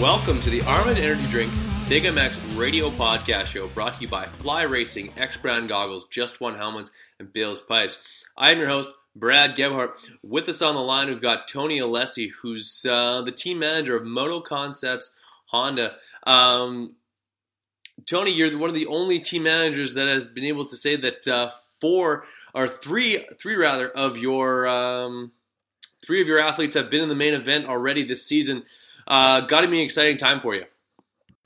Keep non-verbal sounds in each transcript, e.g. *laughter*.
Welcome to the Armand Energy Drink Big MX radio podcast show brought to you by Fly Racing, X Brand Goggles, Just One Helmets, and Bill's Pipes. I am your host, Brad Gebhardt. With us on the line, we've got Tony Alessi, who's uh, the team manager of Moto Concepts Honda. Um, Tony, you're one of the only team managers that has been able to say that uh, four or three, three rather, of your um, three of your athletes have been in the main event already this season. Uh, Got to be an exciting time for you.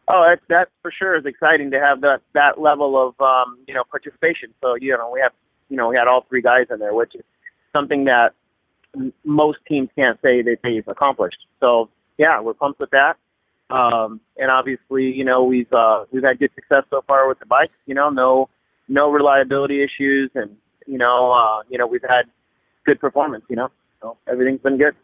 Oh, that that for sure is exciting to have that that level of um, you know participation. So you know we have you know we had all three guys in there, which is something that most teams can't say that they've accomplished. So yeah, we're pumped with that. Um, and obviously, you know, we've uh, we've had good success so far with the bikes. You know, no no reliability issues, and you know, uh, you know, we've had good performance. You know, so everything's been good.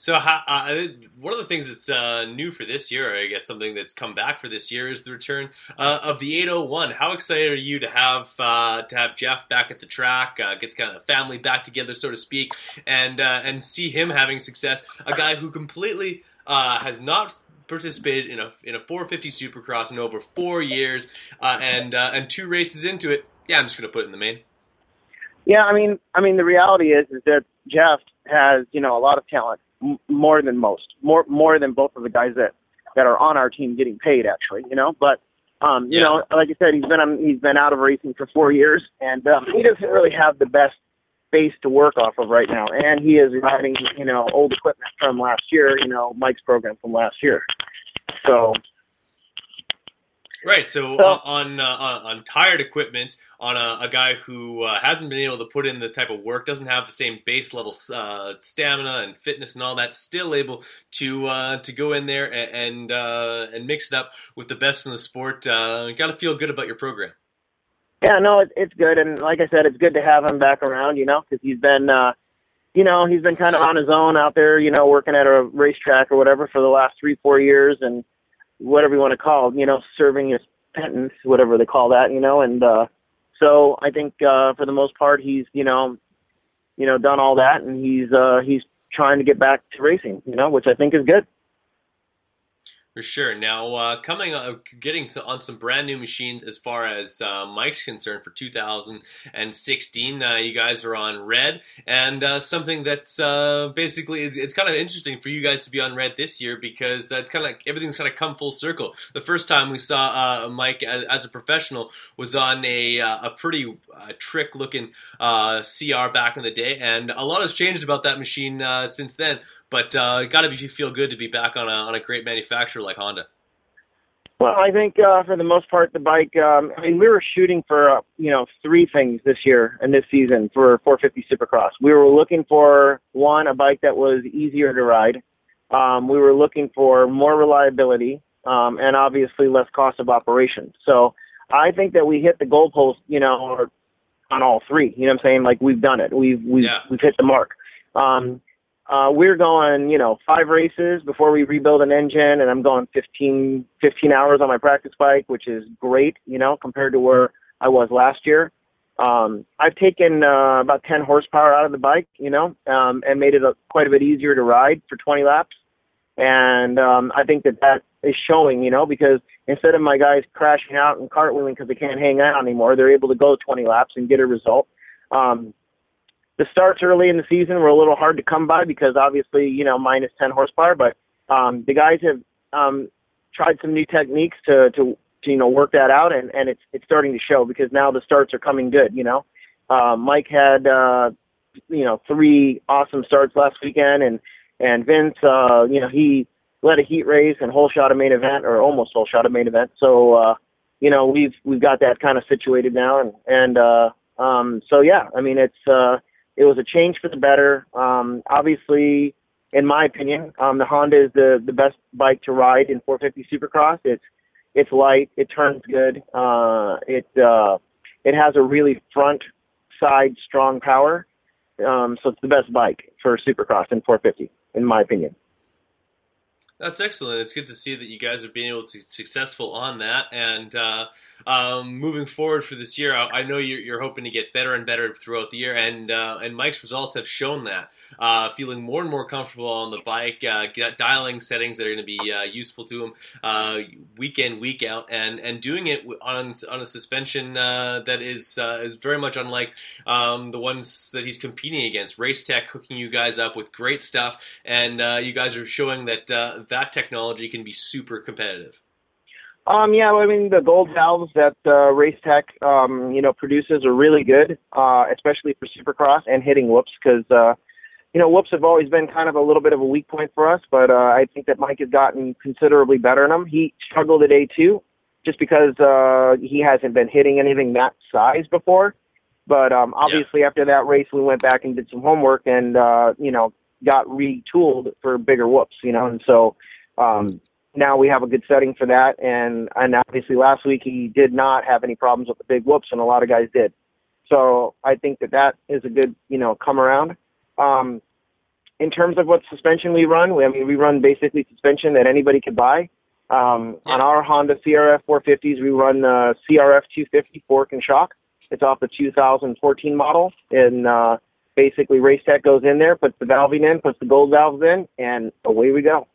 So, uh, one of the things that's uh, new for this year, I guess something that's come back for this year, is the return uh, of the 801. How excited are you to have uh, to have Jeff back at the track, uh, get the kind of family back together, so to speak, and uh, and see him having success? A guy who completely has not participated in a in a 450 Supercross in over four years, and and two races into it. Yeah, I'm just going to put it in the main. Yeah, I mean, I mean, the reality is is that Jeff has you know a lot of talent m- more than most, more more than both of the guys that that are on our team getting paid actually, you know. But um, you yeah. know, like I said, he's been on, he's been out of racing for four years, and um, he doesn't really have the best base to work off of right now. And he is riding, you know, old equipment from last year, you know, Mike's program from last year. So Right. So, so on, uh, on tired equipment, on a, a guy who uh, hasn't been able to put in the type of work, doesn't have the same base level uh, stamina and fitness and all that, still able to uh, to go in there and and, uh, and, mix it up with the best in the sport. Uh, Got to feel good about your program. Yeah, no, it, it's good, and like I said, it's good to have him back around. You know, because he's been. you know, he's been kind of on his own out there, you know, working at a racetrack or whatever for the last three, four years, and whatever you want to call, you know, serving his sentence, whatever they call that, you know, and uh, so I think uh, for the most part he's, you know, you know, done all that, and he's uh, he's trying to get back to racing, you know, which I think is good. For sure. Now, uh, coming uh, getting on some brand new machines as far as uh, Mike's concerned for 2016. Uh, you guys are on red, and uh, something that's uh, basically it's, it's, kind of interesting for you guys to be on red this year because it's kind of like everything's kind of come full circle. The first time we saw Mike as, as, a professional was on a a pretty trick looking CR back in the day, and a lot has changed about that machine since then. But uh, got to feel good to be back on a on a great manufacturer like Honda. Well, I think uh, for the most part, the bike. Um, I mean, we were shooting for uh, you know three things this year and this season for 450 Supercross. We were looking for one, a bike that was easier to ride. Um, we were looking for more reliability um, and obviously less cost of operation. So I think that we hit the goalpost, you know, on all three. You know what I'm saying? Like we've done it. We've we've yeah. we've hit the mark. Um, uh, we're going, you know, five races before we rebuild an engine, and I'm going 15, 15 hours on my practice bike, which is great, you know, compared to where I was last year. Um, I've taken uh, about 10 horsepower out of the bike, you know, um, and made it a, quite a bit easier to ride for 20 laps. And um, I think that that is showing, you know, because instead of my guys crashing out and cartwheeling because they can't hang out anymore, they're able to go 20 laps and get a result. Um, the starts early in the season were a little hard to come by because obviously, you know, minus 10 horsepower, but um, the guys have um, tried some new techniques to, to, to, you know, work that out and, and it's, it's starting to show because now the starts are coming good, you know. Uh, Mike had, uh, you know, three awesome starts last weekend and, and Vince, uh, you know, he led a heat race and whole shot a main event or almost whole shot a main event. So, uh, you know, we've we've got that kind of situated now, and and uh, um, so yeah, I mean, it's uh, it was a change for the better. Um, obviously, in my opinion, um, the Honda is the the best bike to ride in 450 Supercross. It's it's light, it turns good, uh, it uh, it has a really front side strong power. Um, so it's the best bike for Supercross in 450, in my opinion. That's excellent. It's good to see that you guys are being able to be successful on that. And uh, um, moving forward for this year, I, I know you're, you're, hoping to get better and better throughout the year. And uh, and Mike's results have shown that. Uh, feeling more and more comfortable on the bike, uh, dialing settings that are going to be uh, useful to him uh, week in, week out, and and doing it on on a suspension that is is very much unlike um, the ones that he's competing against. Race Tech hooking you guys up with great stuff, and you guys are showing that that technology can be super competitive. Um, yeah, I mean the gold valves that uh, Race Tech, um, you know, produces are really good, uh, especially for Supercross and hitting whoops because, uh, you know, whoops have always been kind of a little bit of a weak point for us. But uh, I think that Mike has gotten considerably better in them. He struggled at A2 just because uh, he hasn't been hitting anything that size before. But um, obviously, yeah. after that race, we went back and did some homework, and uh, you know, got retooled for bigger whoops, you know, and so um, now we have a good setting for that. And and obviously last week he did not have any problems with the big whoops, and a lot of guys did. So I think that that is a good you know come around. Um, in terms of what suspension we run, we, I mean we run basically suspension that anybody could buy. Um. On our Honda CRF 450s, we run uh, CRF 250 fork and shock. It's off the 2014 model, and uh, basically Race Tech goes in there, puts the valving in, puts the gold valves in, and away we go.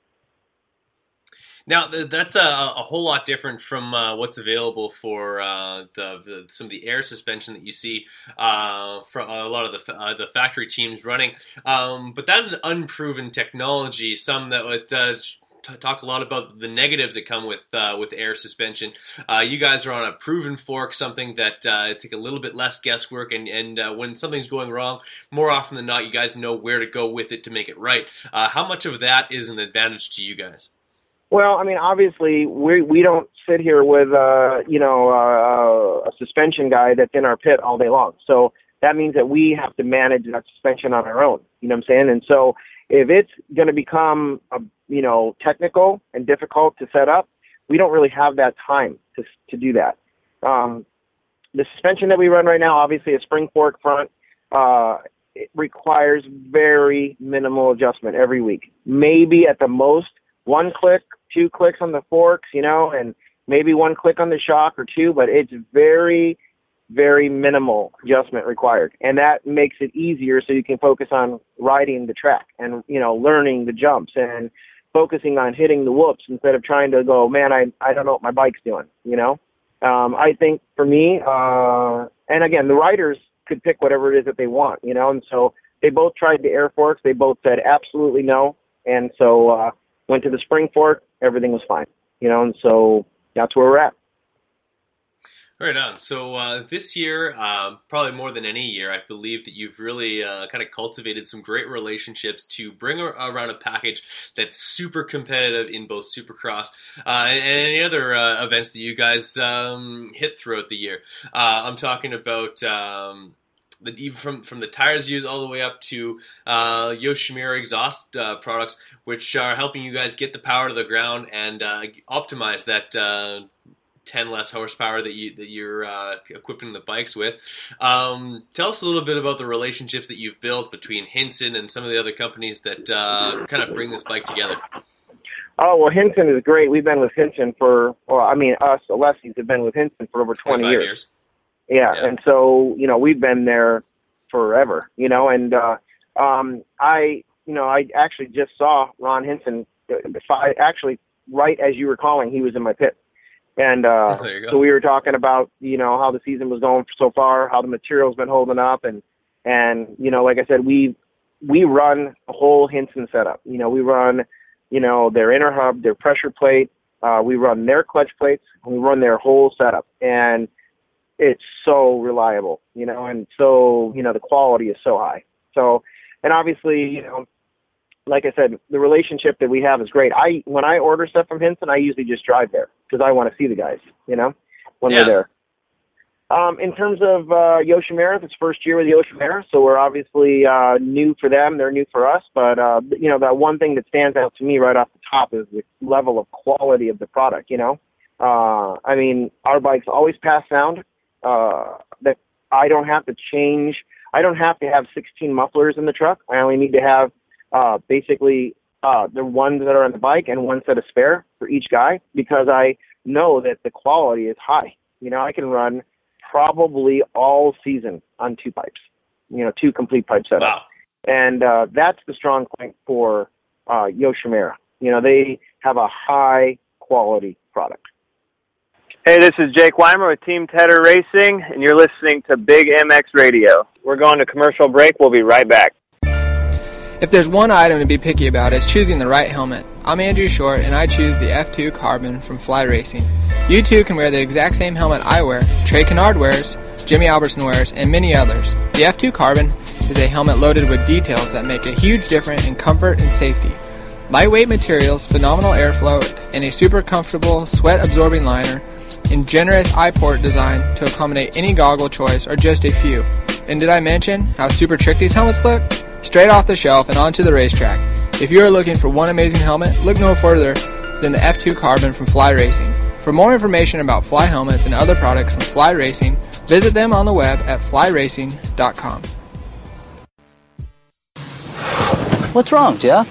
Now that's a, a, whole lot different from uh, what's available for uh, the, the, some of the air suspension that you see uh, from a lot of the uh, the factory teams running. Um, but that is an unproven technology. Some that uh, talk a lot about the negatives that come with uh, with air suspension. Uh, you guys are on a proven fork, something that uh, take a little bit less guesswork, and and uh, when something's going wrong, more often than not, you guys know where to go with it to make it right. Uh, how much of that is an advantage to you guys? Well, I mean, obviously, we we don't sit here with uh, you know uh, a suspension guy that's in our pit all day long. So that means that we have to manage that suspension on our own. You know what I'm saying? And so if it's going to become a, you know technical and difficult to set up, we don't really have that time to to do that. Um, the suspension that we run right now, obviously a spring fork front, uh, it requires very minimal adjustment every week. Maybe at the most one click, two clicks on the forks, you know, and maybe one click on the shock or two, but it's very very minimal adjustment required. And that makes it easier so you can focus on riding the track and you know learning the jumps and focusing on hitting the whoops instead of trying to go man i i don't know what my bike's doing you know? Um i think for me uh and again the riders could pick whatever it is that they want you know? And so they both tried the air forks. They both said absolutely no. And so uh went to the spring fork. Everything was fine you know? And so that's where we're at Right on. So uh, this year, uh, probably more than any year, I believe that you've really uh, kind of cultivated some great relationships to bring around a package that's super competitive in both Supercross uh, and, any other uh, events that you guys um, hit throughout the year. Uh, I'm talking about. Um, the, even from from the tires used all the way up to uh, Yoshimura exhaust uh, products, which are helping you guys get the power to the ground and uh, optimize that 10 less horsepower that you that you're uh, equipping the bikes with. Um, tell us a little bit about the relationships that you've built between Hinson and some of the other companies that uh, kind of bring this bike together. Oh well, Hinson is great. We've been with Hinson for well, I mean, us Alessis have been with Hinson for over 20 years. years. Yeah, yeah, and so you know we've been there forever. You know, and uh, um, I you know I actually just saw Ron Hinson. I actually right as you were calling, he was in my pit. And uh, *laughs* so we were talking about you know how the season was going so far, how the material's been holding up, and and you know like I said, we we run a whole Hinson setup. You know we run you know their inner hub, their pressure plate, uh, we run their clutch plates, we run their whole setup, and it's so reliable. You know, and so you know the quality is so high. So and obviously you know like I said, the relationship that we have is great. I when I order stuff from Hinson, I usually just drive there because I want to see the guys, you know. when Yeah. we're there. Um, in terms of uh, Yoshimura, it's first year with Yoshimura, so we're obviously uh, new for them. They're new for us, but uh, you know, that one thing that stands out to me right off the top is the level of quality of the product. You know, uh, I mean, our bikes always pass sound. Uh, that I don't have to change. I don't have to have 16 mufflers in the truck. I only need to have uh, basically uh, the ones that are on the bike and one set of spare for each guy because I know that the quality is high. You know, I can run probably all season on two pipes. You know, two complete pipe setups Wow. and uh, that's the strong point for uh, Yoshimura. You know, they have a high quality product. Hey, this is Jake Weimer with Team Tedder Racing, and you're listening to Big MX Radio. We're going to commercial break. We'll be right back. If there's one item to be picky about, it's choosing the right helmet. I'm Andrew Short, and I choose the F2 Carbon from Fly Racing. You too can wear the exact same helmet I wear, Trey Canard wears, Jimmy Albertson wears, and many others. The F2 Carbon is a helmet loaded with details that make a huge difference in comfort and safety. Lightweight materials, phenomenal airflow, and a super comfortable sweat-absorbing liner, and generous eye port design to accommodate any goggle choice are just a few. And did I mention how super trick these helmets look? Straight off the shelf and onto the racetrack. If you are looking for one amazing helmet, look no further than the F2 Carbon from Fly Racing. For more information about Fly helmets and other products from Fly Racing, visit them on the web at flyracing.com. What's wrong, Jeff?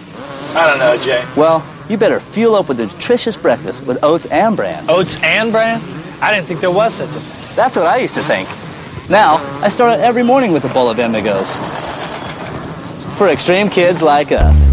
I don't know, Jay. Well, you better fuel up with a nutritious breakfast with oats and bran. Oats and bran? I didn't think there was such a thing. That's what I used to think. Now, I start out every morning with a bowl of Amigos. For extreme kids like us.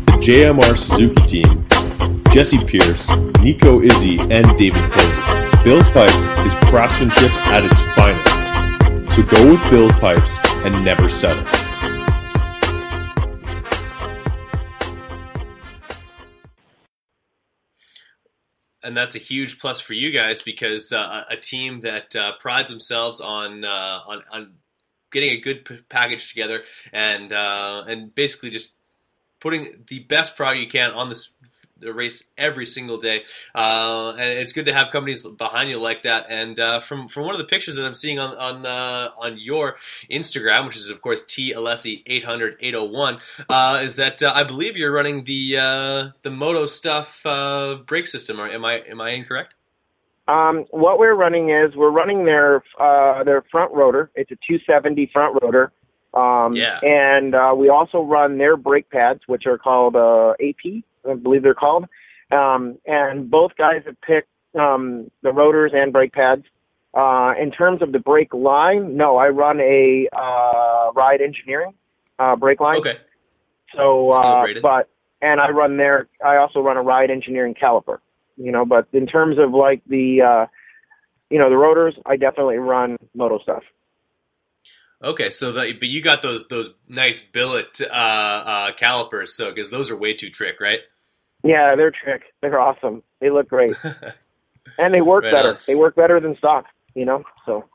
JMR Suzuki team, Jesse Pierce, Nico Izzi, and David Cody. Bill's Pipes is craftsmanship at its finest. So go with Bill's Pipes and never settle. and that's a huge plus for you guys because uh, a team that uh, prides themselves on uh, on on getting a good p- package together and uh, and basically just putting the best product you can on this race every single day. Uh, and it's good to have companies behind you like that. And uh, from from one of the pictures that I'm seeing on on the on your Instagram, which is of course T Alessi 800 801, uh, is that uh, I believe you're running the uh, the Moto Stuff uh, brake system. Or am I am I incorrect? Um, what we're running is we're running their uh, their front rotor. It's a 270 front rotor. Um, Yeah. And uh, we also run their brake pads, which are called uh, AP, I believe they're called. Um, and both guys have picked um, the rotors and brake pads. Uh, in terms of the brake line, no, I run a uh, Ride Engineering uh, brake line. Okay. So, uh, but and I run there. I also run a ride engineering caliper. You know, but in terms of like the, uh, you know, the rotors, I definitely run moto stuff. Okay, so the, but you got those those nice billet uh, uh, calipers, so because those are way too trick, right? Yeah, they're trick. They're awesome. They look great, *laughs* and they work Right better. on. They work better than stock. You know, so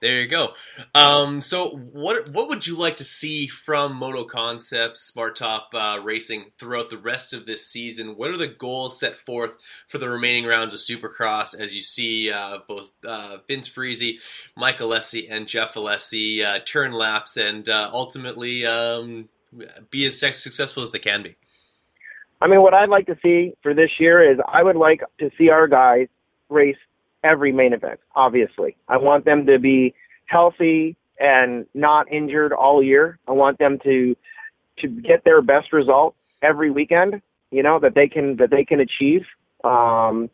There you go. Um, so, what what would you like to see from Moto Concepts, Smart Top uh, Racing throughout the rest of this season? What are the goals set forth for the remaining rounds of Supercross as you see uh, both uh, Vince Friese, Mike Alessi, and Jeff Alessi uh, turn laps and uh, ultimately um, be as successful as they can be? I mean, what I'd like to see for this year is I would like to see our guys race every main event. Obviously, I want them to be healthy and not injured all year. I want them to to get their best result every weekend. You know that they can that they can achieve. Um,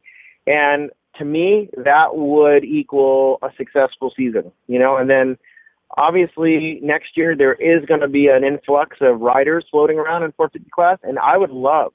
and to me, that would equal a successful season. You know, and then obviously next year there is going to be an influx of riders floating around in 450 class, and I would love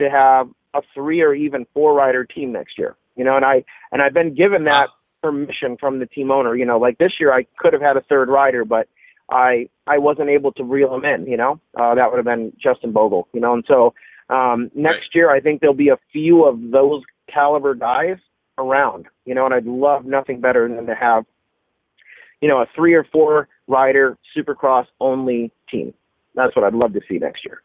to have a three or even four rider team next year. You know, and I and I've been given that permission from the team owner. You know, like this year I could have had a third rider, but I I wasn't able to reel him in. You know, uh, that would have been Justin Bogle. You know, and so Um, next year, I think there'll be a few of those caliber guys around, you know, and I'd love nothing better than to have, you know, a three or four rider supercross only team. That's what I'd love to see next year.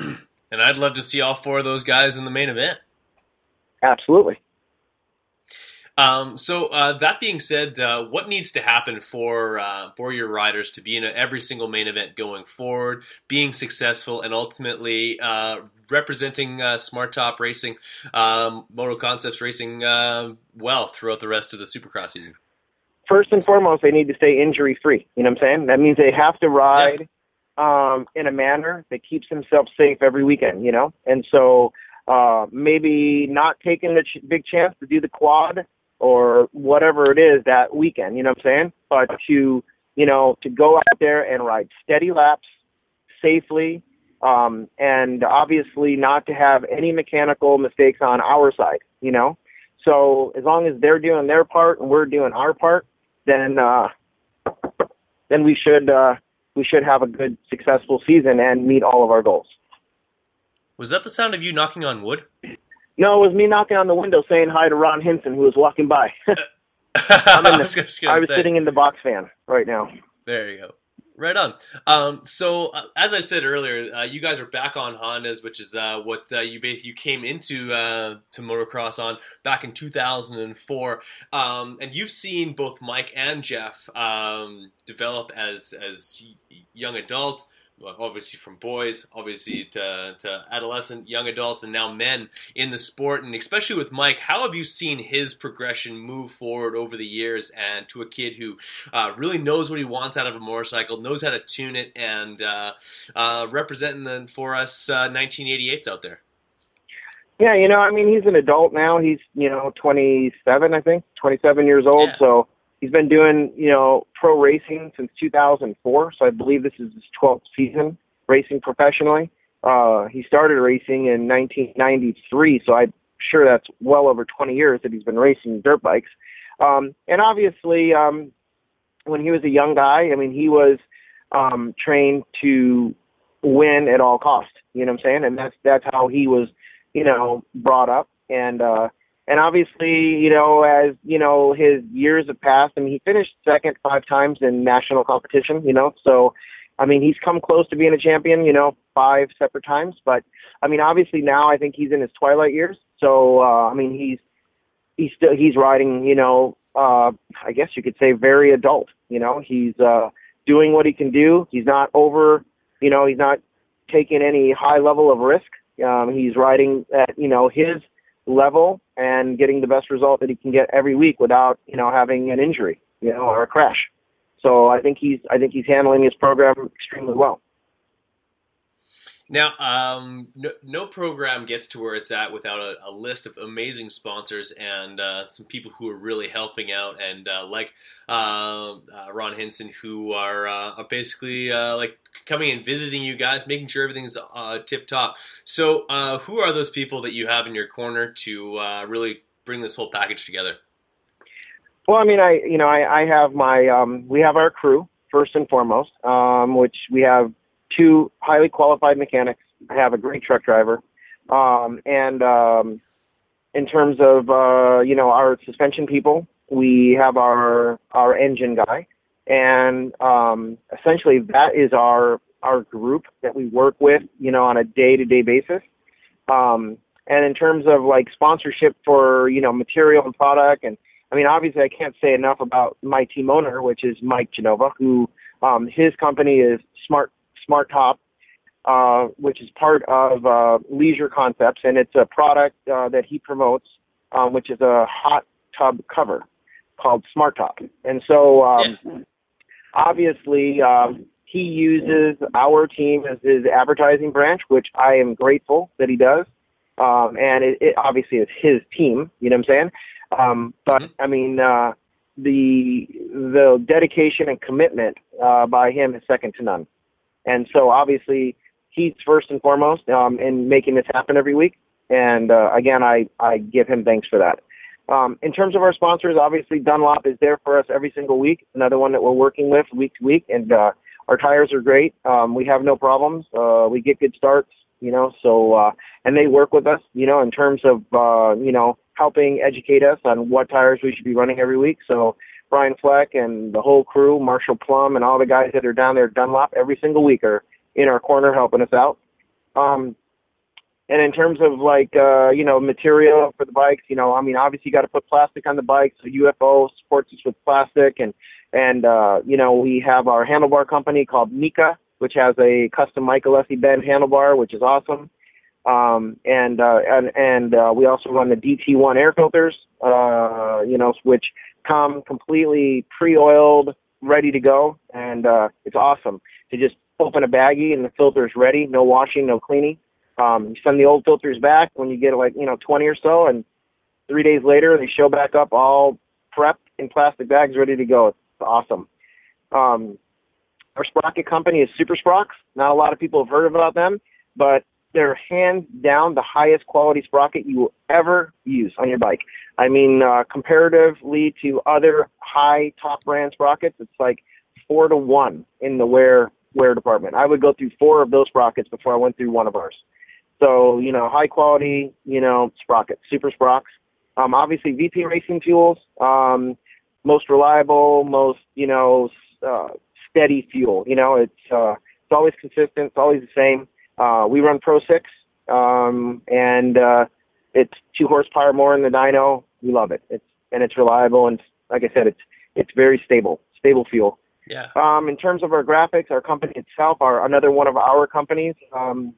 *clears throat* And I'd love to see all four of those guys in the main event. Absolutely. Um, so uh, that being said, uh, what needs to happen for uh, for your riders to be in a, every single main event going forward, being successful, and ultimately uh, representing uh, Smart Top Racing, um, Moto Concepts Racing uh, well throughout the rest of the Supercross season? First and foremost, they need to stay injury free. You know what I'm saying? That means they have to ride um, in a manner that keeps themselves safe every weekend. You know, and so uh, maybe not taking the ch- big chance to do the quad or whatever it is that weekend, you know what I'm saying? But to, you know, to go out there and ride steady laps safely, um, and obviously not to have any mechanical mistakes on our side, you know? So as long as they're doing their part and we're doing our part, then, uh, then we should, uh, we should have a good, successful season and meet all of our goals. Was that the sound of you knocking on wood? No, it was me knocking on the window saying hi to Ron Hinson, who was walking by. *laughs* *laughs* I'm in *laughs* I was just I was say. sitting in the box fan right now. There you go. Right on. Um, so, uh, as I said earlier, uh, you guys are back on Hondas, which is uh, what uh, you you came into uh, to motocross on back in 2004, um, and you've seen both Mike and Jeff um, develop as as young adults. Obviously from boys, obviously to, to adolescent, young adults, and now men in the sport, and especially with Mike, how have you seen his progression move forward over the years, and to a kid who uh, really knows what he wants out of a motorcycle, knows how to tune it, and uh, uh, representing the- for us uh, 1988s out there. Yeah, you know, I mean, he's an adult now. He's, you know, 27, I think, 27 years old. Yeah. So he's been doing, you know, pro racing since 2004. So I believe this is his 12th season racing professionally. Uh, he started racing in 1993. So I'm sure that's well over 20 years that he's been racing dirt bikes. Um, and obviously, um, when he was a young guy, I mean, he was um, trained to win at all costs. You know what I'm saying? And that's that's how he was, you know, brought up. And uh, and obviously, you know, as you know, his years have passed. I mean, he finished second five times in national competition. You know, so I mean, he's come close to being a champion. You know, five separate times. But I mean, obviously now I think he's in his twilight years. So uh, I mean, he's he's still he's riding. You know, uh, I guess you could say very adult. You know, he's uh, doing what he can do. He's not over. You know, he's not taking any high level of risk. Um, he's riding at you know his level and getting the best result that he can get every week without you know having an injury, you know, or a crash. So I think he's I think he's handling his program extremely well. Now, um, no, no program gets to where it's at without a, a list of amazing sponsors and uh, some people who are really helping out, and uh, like uh, uh, Ron Hinson, who are, uh, are basically uh, like coming and visiting you guys, making sure everything's tip top. So, who are those people that you have in your corner to really bring this whole package together? Well, I mean, I you know I, I have my um, we have our crew first and foremost, um, which we have two highly qualified mechanics. I have a great truck driver, um, and um, in terms of uh, you know our suspension people, we have our our engine guy, and um, essentially that is our our group that we work with, you know, on a day to day basis. Um, and in terms of like sponsorship for you know material and product and I mean, obviously, I can't say enough about my team owner, which is Mike Genova, who um, his company is Smart Smart Top, uh, which is part of uh, Leisure Concepts, and it's a product uh, that he promotes, um, which is a hot tub cover called Smart Top. And so, um, obviously, um, he uses our team as his advertising branch, which I am grateful that he does. Um, and it, it obviously is his team, you know what I'm saying? Um, but I mean, uh, the the dedication and commitment uh, by him is second to none. And so obviously he's first and foremost um, in making this happen every week. And uh, again, I I give him thanks for that. Um, in terms of our sponsors, obviously Dunlop is there for us every single week. Another one that we're working with week to week, and uh, our tires are great. Um, we have no problems. Uh, we get good starts. You know, so uh, and they work with us. You know, in terms of uh, you know helping educate us on what tires we should be running every week. So Brian Fleck and the whole crew, Marshall Plum, and all the guys that are down there at Dunlop every single week are in our corner helping us out. Um, and in terms of like uh, you know material for the bikes, you know, I mean, obviously you got to put plastic on the bikes. So UFO supports us with plastic, and and uh, you know we have our handlebar company called Mika, which has a custom Mike Alessi bend handlebar, which is awesome. Um, and uh, and and uh, we also run the DT1 air filters, uh, you know, which come completely pre-oiled, ready to go, and uh, it's awesome to just open a baggie and the filter's ready, no washing, no cleaning. Um, you send the old filters back when you get like you know 20 or so, and three days later they show back up all prepped in plastic bags, ready to go. It's awesome. Um, our sprocket company is Super Sprox. Not a lot of people have heard about them, but they're hands down the highest quality sprocket you will ever use on your bike. I mean, uh, comparatively to other high top brand sprockets, it's like four to one in the wear wear department. I would go through four of those sprockets before I went through one of ours. So, you know, high quality, you know, sprockets, super sprox. Um, obviously, VP Racing Fuels, um, most reliable, most, you know, uh, steady fuel. You know, it's, uh, it's always consistent, it's always the same. Uh, we run Pro 6, um, and uh, it's two horsepower more in the dyno. We love it. It's and it's reliable, and like I said, it's it's very stable, stable fuel. Yeah. Um, in terms of our graphics, our company itself, our another one of our companies um,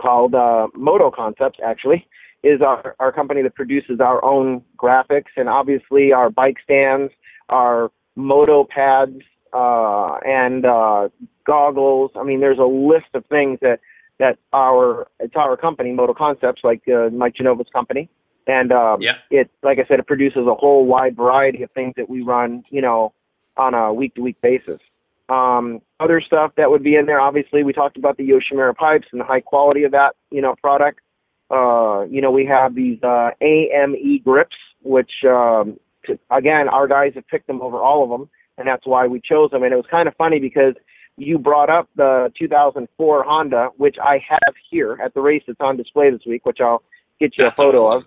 called uh, Moto Concepts, actually, is our, our company that produces our own graphics and obviously our bike stands, our moto pads, uh, and uh, goggles. I mean, there's a list of things that that our it's our company, Moto Concepts, like uh, Mike Genova's company, and um, Yeah. it like I said, it produces a whole wide variety of things that we run, you know, on a week to week basis. Um, other stuff that would be in there, obviously, we talked about the Yoshimura pipes and the high quality of that, you know, product. Uh, you know, we have these uh, AME grips, which um, to, again, our guys have picked them over all of them, and that's why we chose them. And it was kind of funny because you brought up the 2004 Honda, which I have here at the race that's on display this week, which I'll get you That's a photo awesome. of.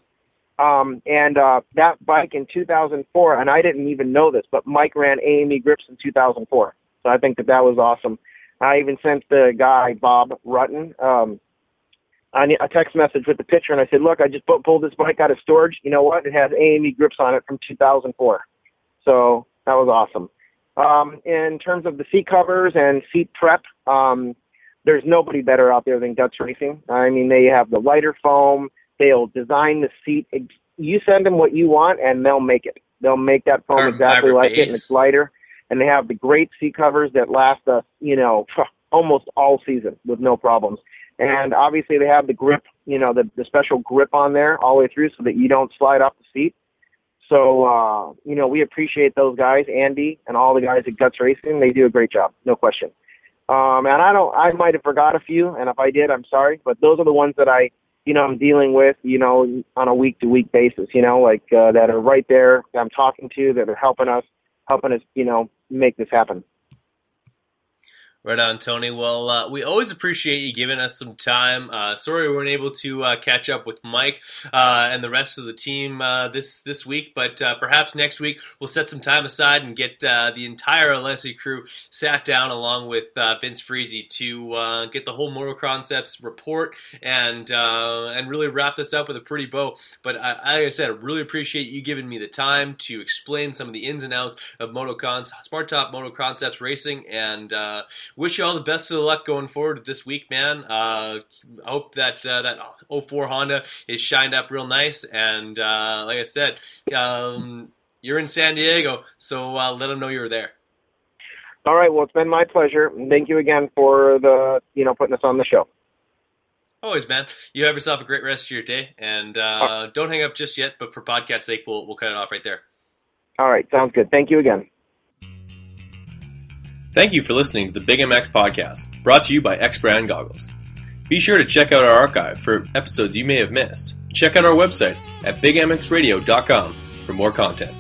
Um, and uh, that bike in 2004, and I didn't even know this, but Mike ran AME grips in 2004. So I think that that was awesome. I even sent the guy Bob Rutten um, a text message with the picture, and I said, "Look, I just pulled this bike out of storage. You know what? It has AME grips on it from 2004." So that was awesome. Um, in terms of the seat covers and seat prep, um, there's nobody better out there than Guts Racing. I mean, they have the lighter foam. They'll design the seat. You send them what you want, and they'll make it. They'll make that foam Carbon exactly like it, and it's lighter. And they have the great seat covers that last us, you know, *laughs* almost all season with no problems. And obviously, they have the grip, you know, the, the special grip on there all the way through, so that you don't slide off the seat. So, uh, you know, we appreciate those guys, Andy and all the guys at Guts Racing. They do a great job, no question. Um, and I don't, I might have forgot a few, and if I did, I'm sorry. But those are the ones that I, you know, I'm dealing with, you know, on a week to week basis. You know, like uh, that are right there that I'm talking to, that are helping us, helping us, you know, make this happen. Right on, Tony. Well, uh, we always appreciate you giving us some time. Uh, sorry we weren't able to uh, catch up with Mike uh, and the rest of the team uh, this this week, but uh, perhaps next week we'll set some time aside and get the entire Alessi crew sat down along with Vince Friese to get the whole Moto Concepts report and and really wrap this up with a pretty bow. But like I said, I really appreciate you giving me the time to explain some of the ins and outs of MotoCons, Smart Top Moto Concepts Racing, and wish you all the best of luck going forward this week, man. Uh, I hope that uh, that 04 Honda is shined up real nice, and uh, like I said, um, you're in San Diego, so uh, let them know you're there. All right. Well, it's been my pleasure. Thank you again for the, you know, putting us on the show. Always, man. You have yourself a great rest of your day, and uh, don't hang up just yet. But for podcast sake, we'll we'll cut it off right there. All right. Sounds good. Thank you again. Thank you for listening to the Big MX podcast, brought to you by X Brand Goggles. Be sure to check out our archive for episodes you may have missed. Check out our website at bigmxradio.com for more content.